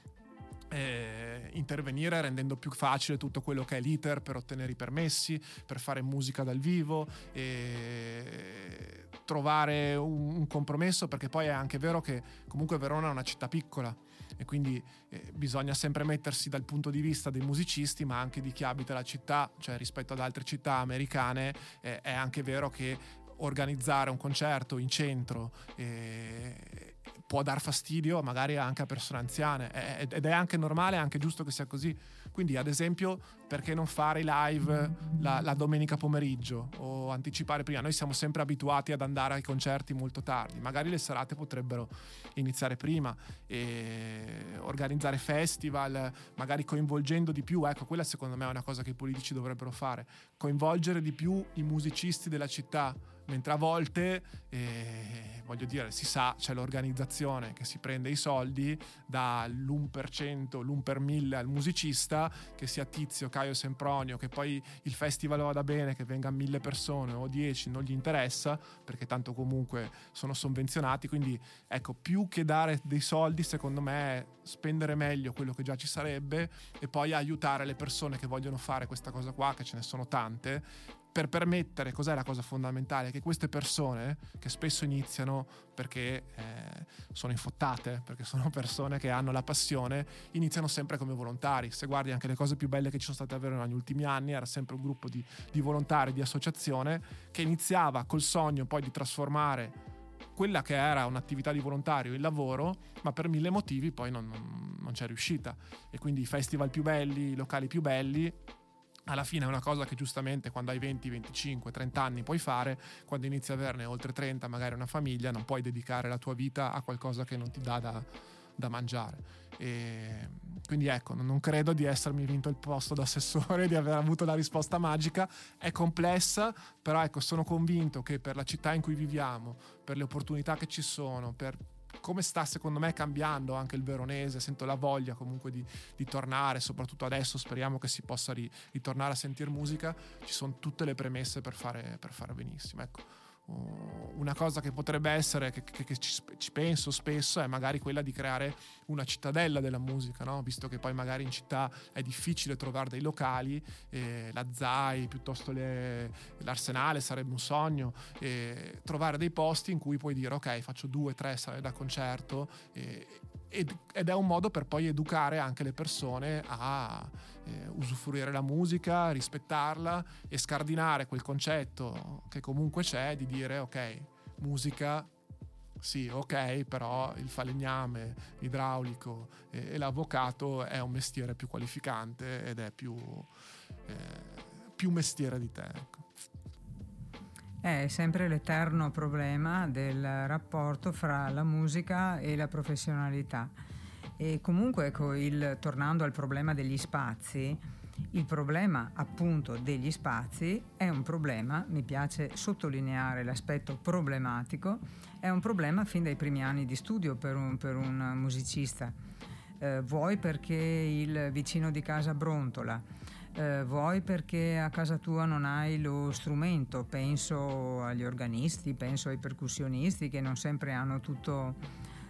eh, intervenire rendendo più facile tutto quello che è l'iter per ottenere i permessi, per fare musica dal vivo, e trovare un, un compromesso perché poi è anche vero che comunque Verona è una città piccola e quindi eh, bisogna sempre mettersi dal punto di vista dei musicisti ma anche di chi abita la città, cioè rispetto ad altre città americane eh, è anche vero che organizzare un concerto in centro eh, può dar fastidio magari anche a persone anziane ed è anche normale, è anche giusto che sia così. Quindi ad esempio perché non fare i live la, la, domenica pomeriggio o anticipare prima? Noi siamo sempre abituati ad andare ai concerti molto tardi, magari le serate potrebbero iniziare prima e organizzare festival, magari coinvolgendo di più, ecco quella secondo me è una cosa che i politici dovrebbero fare, coinvolgere di più i musicisti della città mentre a volte, eh, voglio dire, si sa, c'è l'organizzazione che si prende i soldi dall'1%, l'1 per 1000 al musicista, che sia Tizio, Caio Sempronio, che poi il festival vada bene, che vengano mille persone o 10, non gli interessa, perché tanto comunque sono sovvenzionati, quindi ecco, più che dare dei soldi, secondo me è spendere meglio quello che già ci sarebbe e poi aiutare le persone che vogliono fare questa cosa qua, che ce ne sono tante, per permettere, cos'è la cosa fondamentale? Che queste persone, che spesso iniziano perché eh, sono infottate, perché sono (laughs) persone che hanno la passione, iniziano sempre come volontari. Se guardi anche le cose più belle che ci sono state Verona negli ultimi anni, era sempre un gruppo di, di volontari, di associazione, che iniziava col sogno poi di trasformare quella che era un'attività di volontario in lavoro, ma per mille motivi poi non, non, non c'è riuscita. E quindi i festival più belli, i locali più belli, alla fine è una cosa che giustamente quando hai 20, 25, 30 anni puoi fare, quando inizi a averne oltre 30, magari una famiglia, non puoi dedicare la tua vita a qualcosa che non ti dà da, da mangiare. E quindi ecco, non credo di essermi vinto il posto d'assessore, di aver avuto la risposta magica. È complessa, però ecco, sono convinto che per la città in cui viviamo, per le opportunità che ci sono, per come sta secondo me cambiando anche il veronese, sento la voglia comunque di, di tornare, soprattutto adesso speriamo che si possa ri, ritornare a sentire musica, ci sono tutte le premesse per fare, per fare benissimo. Ecco una cosa che potrebbe essere, che, che, che ci, ci, penso spesso, è magari quella di creare una cittadella della musica, no? visto che poi magari in città è difficile trovare dei locali, eh, la ZAI piuttosto le, l'Arsenale sarebbe un sogno, eh, trovare dei posti in cui puoi dire ok faccio due, tre sale da concerto eh, ed, è un modo per poi educare anche le persone a eh, usufruire la musica, rispettarla e scardinare quel concetto che comunque c'è di dire ok, musica sì, ok, però il falegname, l'idraulico e, e, l'avvocato è un mestiere più qualificante ed è più, eh, più mestiere di te. Ecco. È sempre l'eterno problema del rapporto fra la musica e la professionalità e comunque, ecco, il, tornando al problema degli spazi, il problema appunto degli spazi è un problema, mi piace sottolineare l'aspetto problematico, è un problema fin dai primi anni di studio per un, per un musicista. Eh, vuoi perché il vicino di casa brontola, eh, vuoi perché a casa tua non hai lo strumento, penso agli organisti, penso ai percussionisti che non sempre hanno tutto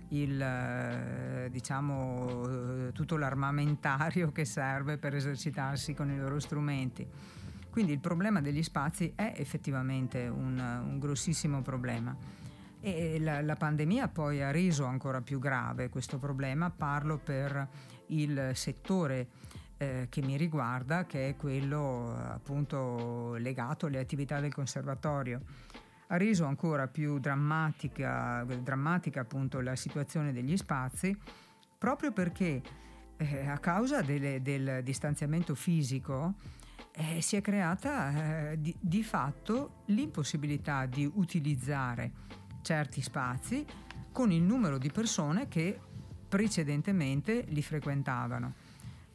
il, eh, diciamo, eh, tutto l'armamentario che serve per esercitarsi con i loro strumenti. Quindi il problema degli spazi è effettivamente un, un grossissimo problema. E la, la, pandemia poi ha reso ancora più grave questo problema, parlo per il settore eh, che mi riguarda, che è quello appunto legato alle attività del conservatorio ha reso ancora più drammatica, drammatica appunto la situazione degli spazi proprio perché eh, a causa delle, del distanziamento fisico eh, si è creata eh, di, di fatto l'impossibilità di utilizzare certi spazi con il numero di persone che precedentemente li frequentavano.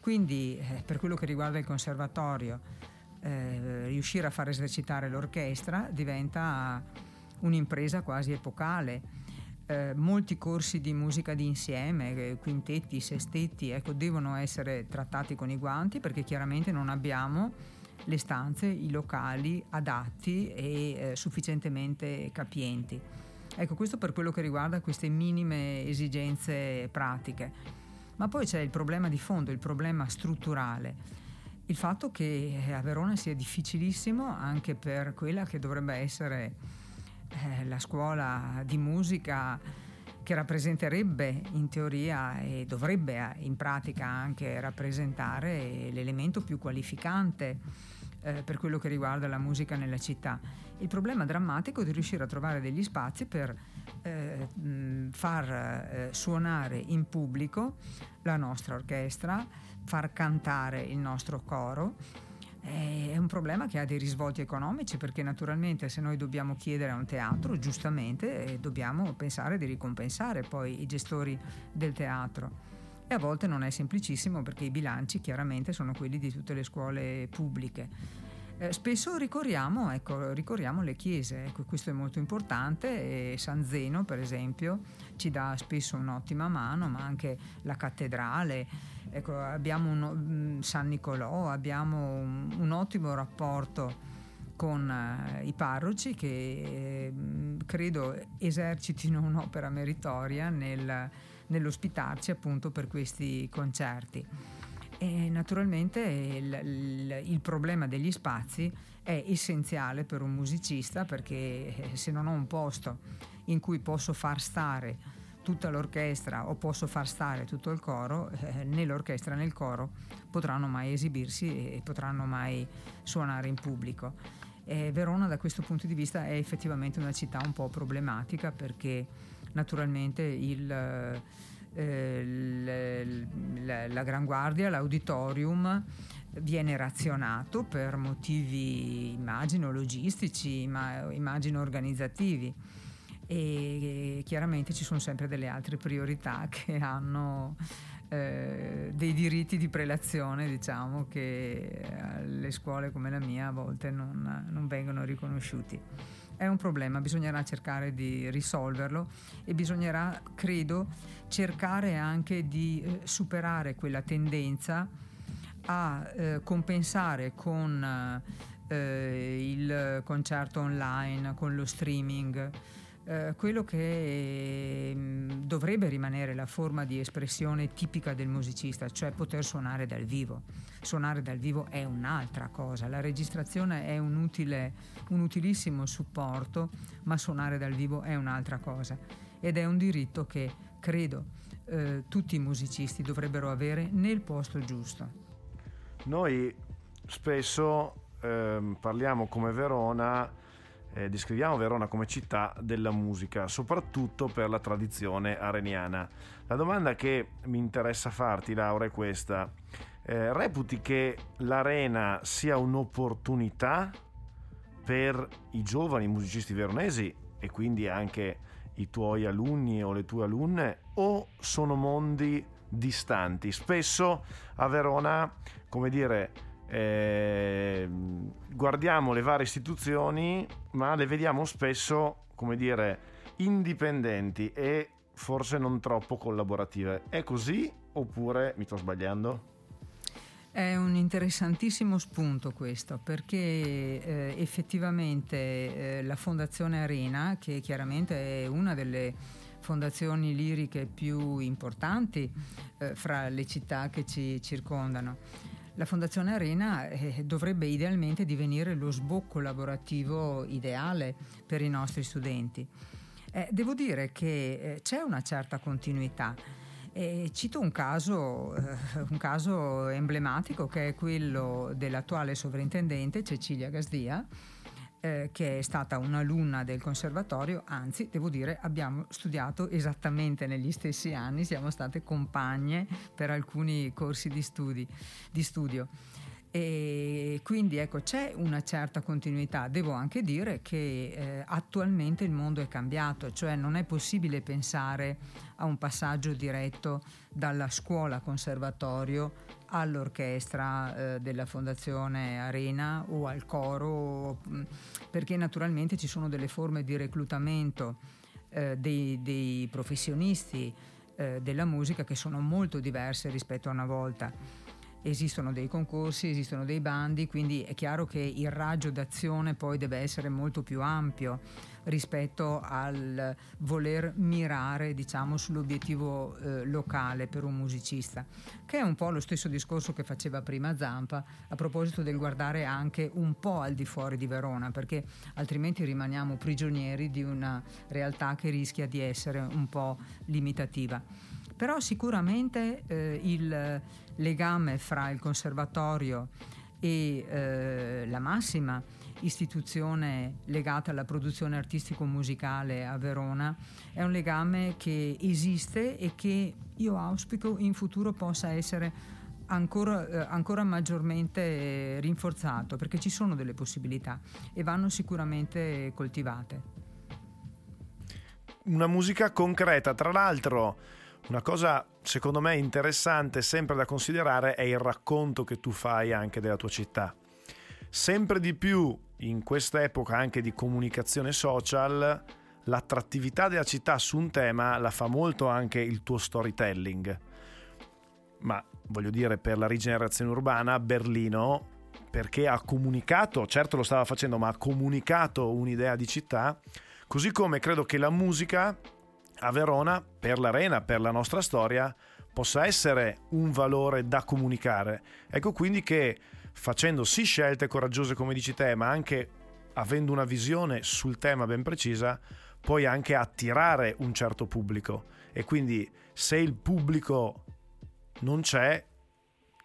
Quindi eh, per quello che riguarda il conservatorio, eh, riuscire a far esercitare l'orchestra diventa un'impresa quasi epocale. Eh, molti corsi di musica d'insieme, eh, quintetti, sestetti, ecco, devono essere trattati con i guanti perché chiaramente non abbiamo le stanze, i locali adatti e eh, sufficientemente capienti. Ecco, questo per quello che riguarda queste minime esigenze pratiche. Ma poi c'è il problema di fondo, il problema strutturale. Il fatto che a Verona sia difficilissimo anche per quella che dovrebbe essere eh, la scuola di musica che rappresenterebbe in teoria e dovrebbe eh, in pratica anche rappresentare l'elemento più qualificante eh, per quello che riguarda la musica nella città. Il problema drammatico è di riuscire a trovare degli spazi per eh, far eh, suonare in pubblico la nostra orchestra, far cantare il nostro coro. È un problema che ha dei risvolti economici perché naturalmente se noi dobbiamo chiedere a un teatro, giustamente eh, dobbiamo pensare di ricompensare poi i gestori del teatro. E a volte non è semplicissimo perché i bilanci chiaramente sono quelli di tutte le scuole pubbliche. Eh, spesso ricorriamo, ecco, ricorriamo alle chiese, ecco, questo è molto importante. E San Zeno, per esempio, ci dà spesso un'ottima mano, ma anche la cattedrale. Ecco, abbiamo un, mm, San Nicolò, abbiamo un, un ottimo rapporto con uh, i parroci che eh, credo esercitino un'opera meritoria nel, nell'ospitarci appunto per questi concerti. E naturalmente il, il, il, problema degli spazi è essenziale per un musicista perché eh, se non ho un posto in cui posso far stare tutta l'orchestra o posso far stare tutto il coro, eh, né l'orchestra né il coro potranno mai esibirsi e potranno mai suonare in pubblico. E Verona da questo punto di vista è effettivamente una città un po' problematica perché naturalmente il eh, la, la Gran Guardia, l'auditorium viene razionato per motivi immagino logistici, ma immagino organizzativi. E chiaramente ci sono sempre delle altre priorità (laughs) che hanno eh, dei diritti di prelazione diciamo che alle scuole come la mia a volte non, non vengono riconosciuti è un problema, bisognerà cercare di risolverlo e bisognerà, credo, cercare anche di eh, superare quella tendenza a eh, compensare con eh, il concerto online, con lo streaming, eh, quello che eh, dovrebbe rimanere la forma di espressione tipica del musicista, cioè poter suonare dal vivo. Suonare dal vivo è un'altra cosa, la registrazione è un, utile, un utilissimo supporto, ma suonare dal vivo è un'altra cosa ed è un diritto che credo eh, tutti i musicisti dovrebbero avere nel posto giusto. Noi spesso eh, parliamo come Verona eh, descriviamo Verona come città della musica, soprattutto per la tradizione areniana. La domanda che mi interessa farti, Laura, è questa. Eh, reputi che l'arena sia un'opportunità per i giovani musicisti veronesi e quindi anche i tuoi alunni o le tue alunne o sono mondi distanti? Spesso a Verona, come dire, eh, guardiamo le varie istituzioni, ma le vediamo spesso, come dire, indipendenti e forse non troppo collaborative. È così oppure mi sto sbagliando? È un interessantissimo spunto questo perché eh, effettivamente eh, la Fondazione Arena, che chiaramente è una delle fondazioni liriche più importanti eh, fra le città che ci circondano, la Fondazione Arena eh, dovrebbe idealmente divenire lo sbocco lavorativo ideale per i nostri studenti. Eh, devo dire che eh, c'è una certa continuità. Cito un caso, eh, un caso emblematico che è quello dell'attuale sovrintendente Cecilia Gasdia, eh, che è stata un'alunna del conservatorio, anzi devo dire abbiamo studiato esattamente negli stessi anni, siamo state compagne per alcuni corsi di, studi, di studio. E quindi ecco c'è una certa continuità. Devo anche dire che eh, attualmente il mondo è cambiato, cioè non è possibile pensare a un passaggio diretto dalla scuola conservatorio all'orchestra eh, della Fondazione Arena o al coro, mm, perché naturalmente ci sono delle forme di reclutamento eh, dei, dei, professionisti eh, della musica che sono molto diverse rispetto a una volta esistono dei concorsi, esistono dei bandi, quindi è chiaro che il raggio d'azione poi deve essere molto più ampio rispetto al voler mirare diciamo, sull'obiettivo eh, locale per un musicista, che è un po' lo stesso discorso che faceva prima Zampa a proposito del guardare anche un po' al di fuori di Verona, perché altrimenti rimaniamo prigionieri di una realtà che rischia di essere un po' limitativa. Però sicuramente eh, il legame fra il conservatorio e eh, la massima istituzione legata alla produzione artistico-musicale a Verona è un legame che esiste e che io auspico in futuro possa essere Ancora, eh, ancora, maggiormente rinforzato perché ci sono delle possibilità e vanno sicuramente coltivate. Una musica concreta, tra l'altro una cosa secondo me interessante sempre da considerare è il racconto che tu fai anche della tua città. Sempre di più in questa epoca anche di comunicazione social, l'attrattività della città su un tema la fa molto anche il tuo storytelling. Ma voglio dire, per la rigenerazione urbana, Berlino, perché ha comunicato, certo lo stava facendo, ma ha comunicato un'idea di città, così come credo che la musica a Verona, per l'arena, per la nostra storia, possa essere un valore da comunicare. Ecco quindi che facendo sì scelte coraggiose come dici te, ma anche avendo una visione sul tema ben precisa, puoi anche attirare un certo pubblico. E quindi se il pubblico non c'è,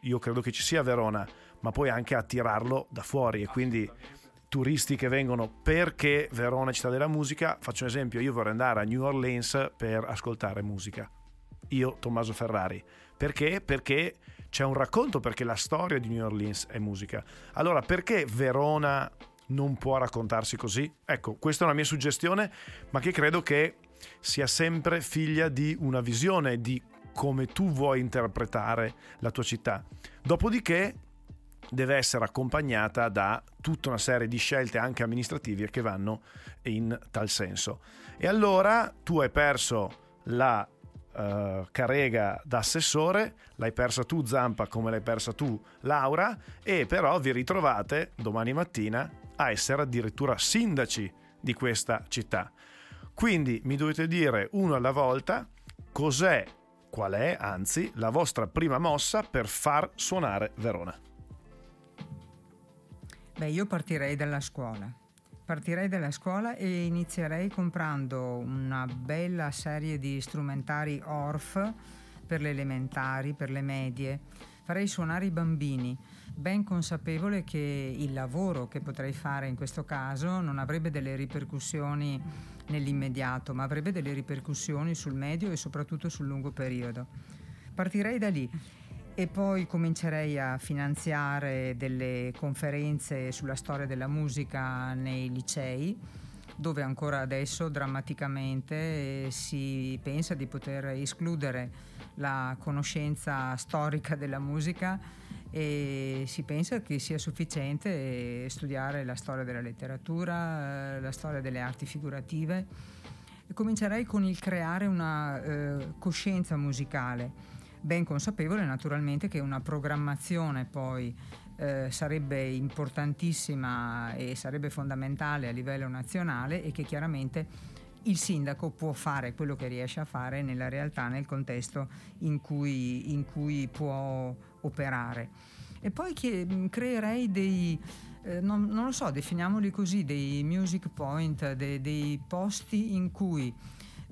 io credo che ci sia Verona, ma puoi anche attirarlo da fuori e quindi turisti che vengono perché Verona è città della musica. Faccio un esempio, io vorrei andare a New Orleans per ascoltare musica. Io, Tommaso Ferrari. Perché? Perché c'è un racconto, perché la storia di New Orleans è musica. Allora, perché Verona non può raccontarsi così? Ecco, questa è una mia suggestione, ma che credo che sia sempre figlia di una visione di come tu vuoi interpretare la tua città. Dopodiché deve essere accompagnata da tutta una serie di scelte anche amministrative che vanno in tal senso. E allora tu hai perso la uh, carega d'assessore, l'hai persa tu Zampa come l'hai persa tu Laura e però vi ritrovate domani mattina a essere addirittura sindaci di questa città. Quindi mi dovete dire uno alla volta cos'è, qual è anzi la vostra prima mossa per far suonare Verona. Beh, io partirei dalla scuola. Partirei dalla scuola e inizierei comprando una bella serie di strumentari ORF per le elementari, per le medie. Farei suonare i bambini, ben consapevole che il lavoro che potrei fare in questo caso non avrebbe delle ripercussioni nell'immediato, ma avrebbe delle ripercussioni sul medio e soprattutto sul lungo periodo. Partirei da lì e poi comincerei a finanziare delle conferenze sulla storia della musica nei licei dove ancora adesso drammaticamente eh, si pensa di poter escludere la conoscenza storica della musica e si pensa che sia sufficiente studiare la storia della letteratura, eh, la storia delle arti figurative. Comincerei con il creare una eh, coscienza musicale ben consapevole naturalmente che una programmazione poi eh, sarebbe importantissima e sarebbe fondamentale a livello nazionale e che chiaramente il sindaco può fare quello che riesce a fare nella realtà, nel contesto in cui, in cui può operare. E poi creerei dei, eh, non, non, lo so, definiamoli così, dei music point, dei, dei posti in cui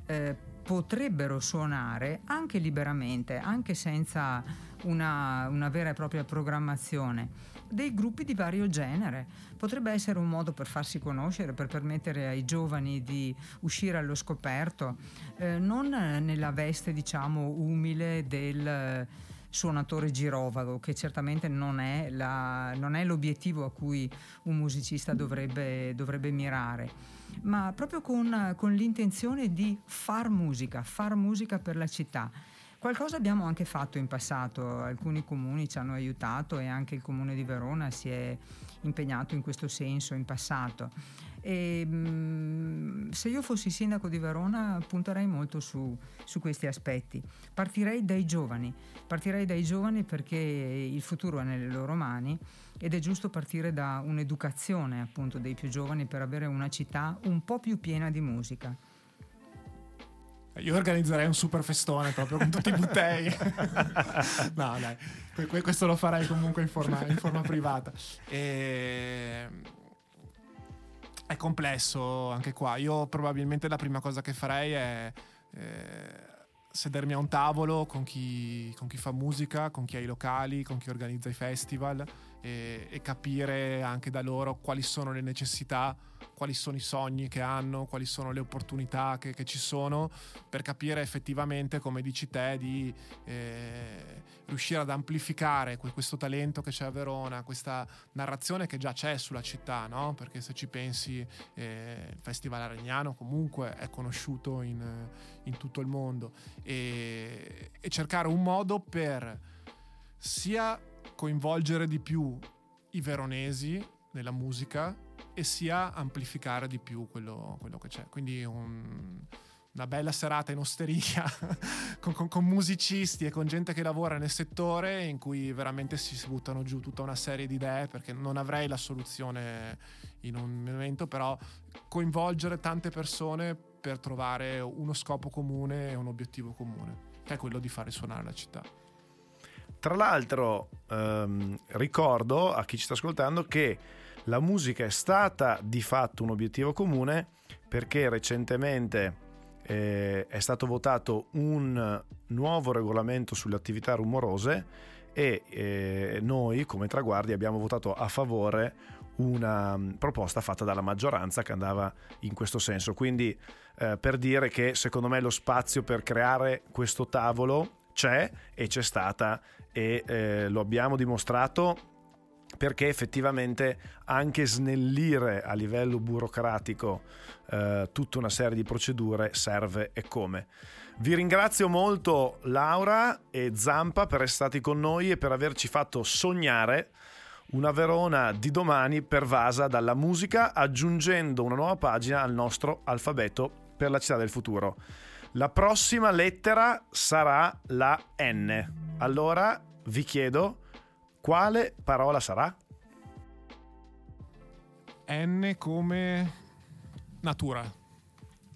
eh, potrebbero suonare anche liberamente, anche senza una, una, vera e propria programmazione, dei gruppi di vario genere. Potrebbe essere un modo per farsi conoscere, per permettere ai giovani di uscire allo scoperto, eh, non nella veste, diciamo, umile del suonatore girovago, che certamente non è, la, non è l'obiettivo a cui un musicista dovrebbe, dovrebbe mirare ma proprio con, con l'intenzione di far musica, far musica per la città. Qualcosa abbiamo anche fatto in passato, alcuni comuni ci hanno aiutato e anche il comune di Verona si è impegnato in questo senso in passato. E, mh, se io fossi sindaco di Verona punterei molto su, su, questi aspetti. Partirei dai giovani, partirei dai giovani perché il futuro è nelle loro mani ed è giusto partire da un'educazione appunto dei più giovani per avere una città un po' più piena di musica. Io organizzerei un super festone proprio con tutti i buttei. (laughs) no, dai, questo lo farei comunque in forma, in forma privata. E... È complesso anche qua. Io probabilmente la prima cosa che farei è eh, sedermi a un tavolo con chi, con chi fa musica, con chi ha i locali, con chi organizza i festival e, e capire anche da loro quali sono le necessità quali sono i sogni che hanno, quali sono le opportunità che, che ci sono, per capire effettivamente, come dici te, di eh, riuscire ad amplificare questo talento che c'è a Verona, questa narrazione che già c'è sulla città, no? perché se ci pensi eh, il Festival Aragnano comunque è conosciuto in, in tutto il mondo e, e cercare un modo per sia coinvolgere di più i veronesi nella musica e sia amplificare di più quello, quello che c'è. Quindi un, una bella serata in osteria (laughs) con, con, con, musicisti e con gente che lavora nel settore in cui veramente si, buttano giù tutta una serie di idee perché non avrei la soluzione in un momento, però coinvolgere tante persone per trovare uno scopo comune e un obiettivo comune, che è quello di fare suonare la città. Tra l'altro ehm, ricordo a chi ci sta ascoltando che la musica è stata di fatto un obiettivo comune perché recentemente eh, è stato votato un nuovo regolamento sulle attività rumorose e eh, noi come traguardi abbiamo votato a favore una mm, proposta fatta dalla maggioranza che andava in questo senso. Quindi eh, per dire che secondo me lo spazio per creare questo tavolo c'è e c'è stata e eh, lo abbiamo dimostrato perché effettivamente anche snellire a livello burocratico eh, tutta una serie di procedure serve e come. Vi ringrazio molto Laura e Zampa per essere stati con noi e per averci fatto sognare una Verona di domani pervasa dalla musica aggiungendo una nuova pagina al nostro alfabeto per la città del futuro. La prossima lettera sarà la N. Allora vi chiedo quale parola sarà? N come natura.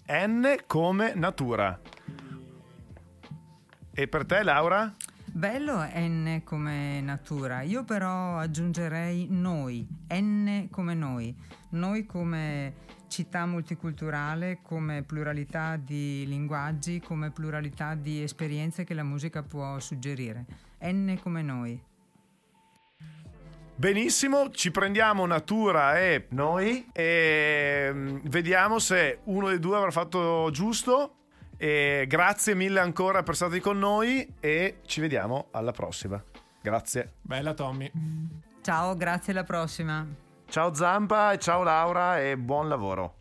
N come natura. E per te, Laura? Bello N come natura. Io però aggiungerei noi, N come noi. Noi come città multiculturale, come pluralità di linguaggi, come pluralità di esperienze che la musica può suggerire. N come noi. Benissimo, ci prendiamo Natura e noi e mm, vediamo se uno dei due avrà fatto giusto. E grazie mille ancora per essere stati con noi e ci vediamo alla prossima. Grazie. Bella Tommy. Ciao, grazie alla prossima. Ciao Zampa e ciao Laura e buon lavoro.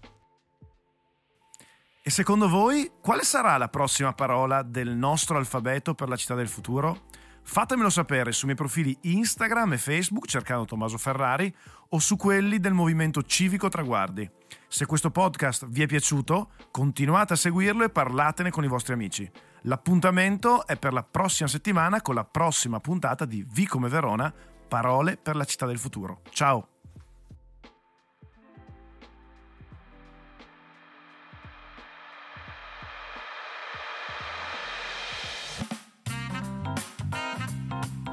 E secondo voi quale sarà la prossima parola del nostro alfabeto per la città del futuro? Fatemelo sapere sui miei profili Instagram e Facebook cercando Tommaso Ferrari o su quelli del Movimento Civico Traguardi. Se questo podcast vi è piaciuto, continuate a seguirlo e parlatene con i vostri amici. L'appuntamento è per la prossima settimana con la prossima puntata di Vi come Verona, parole per la città del futuro. Ciao!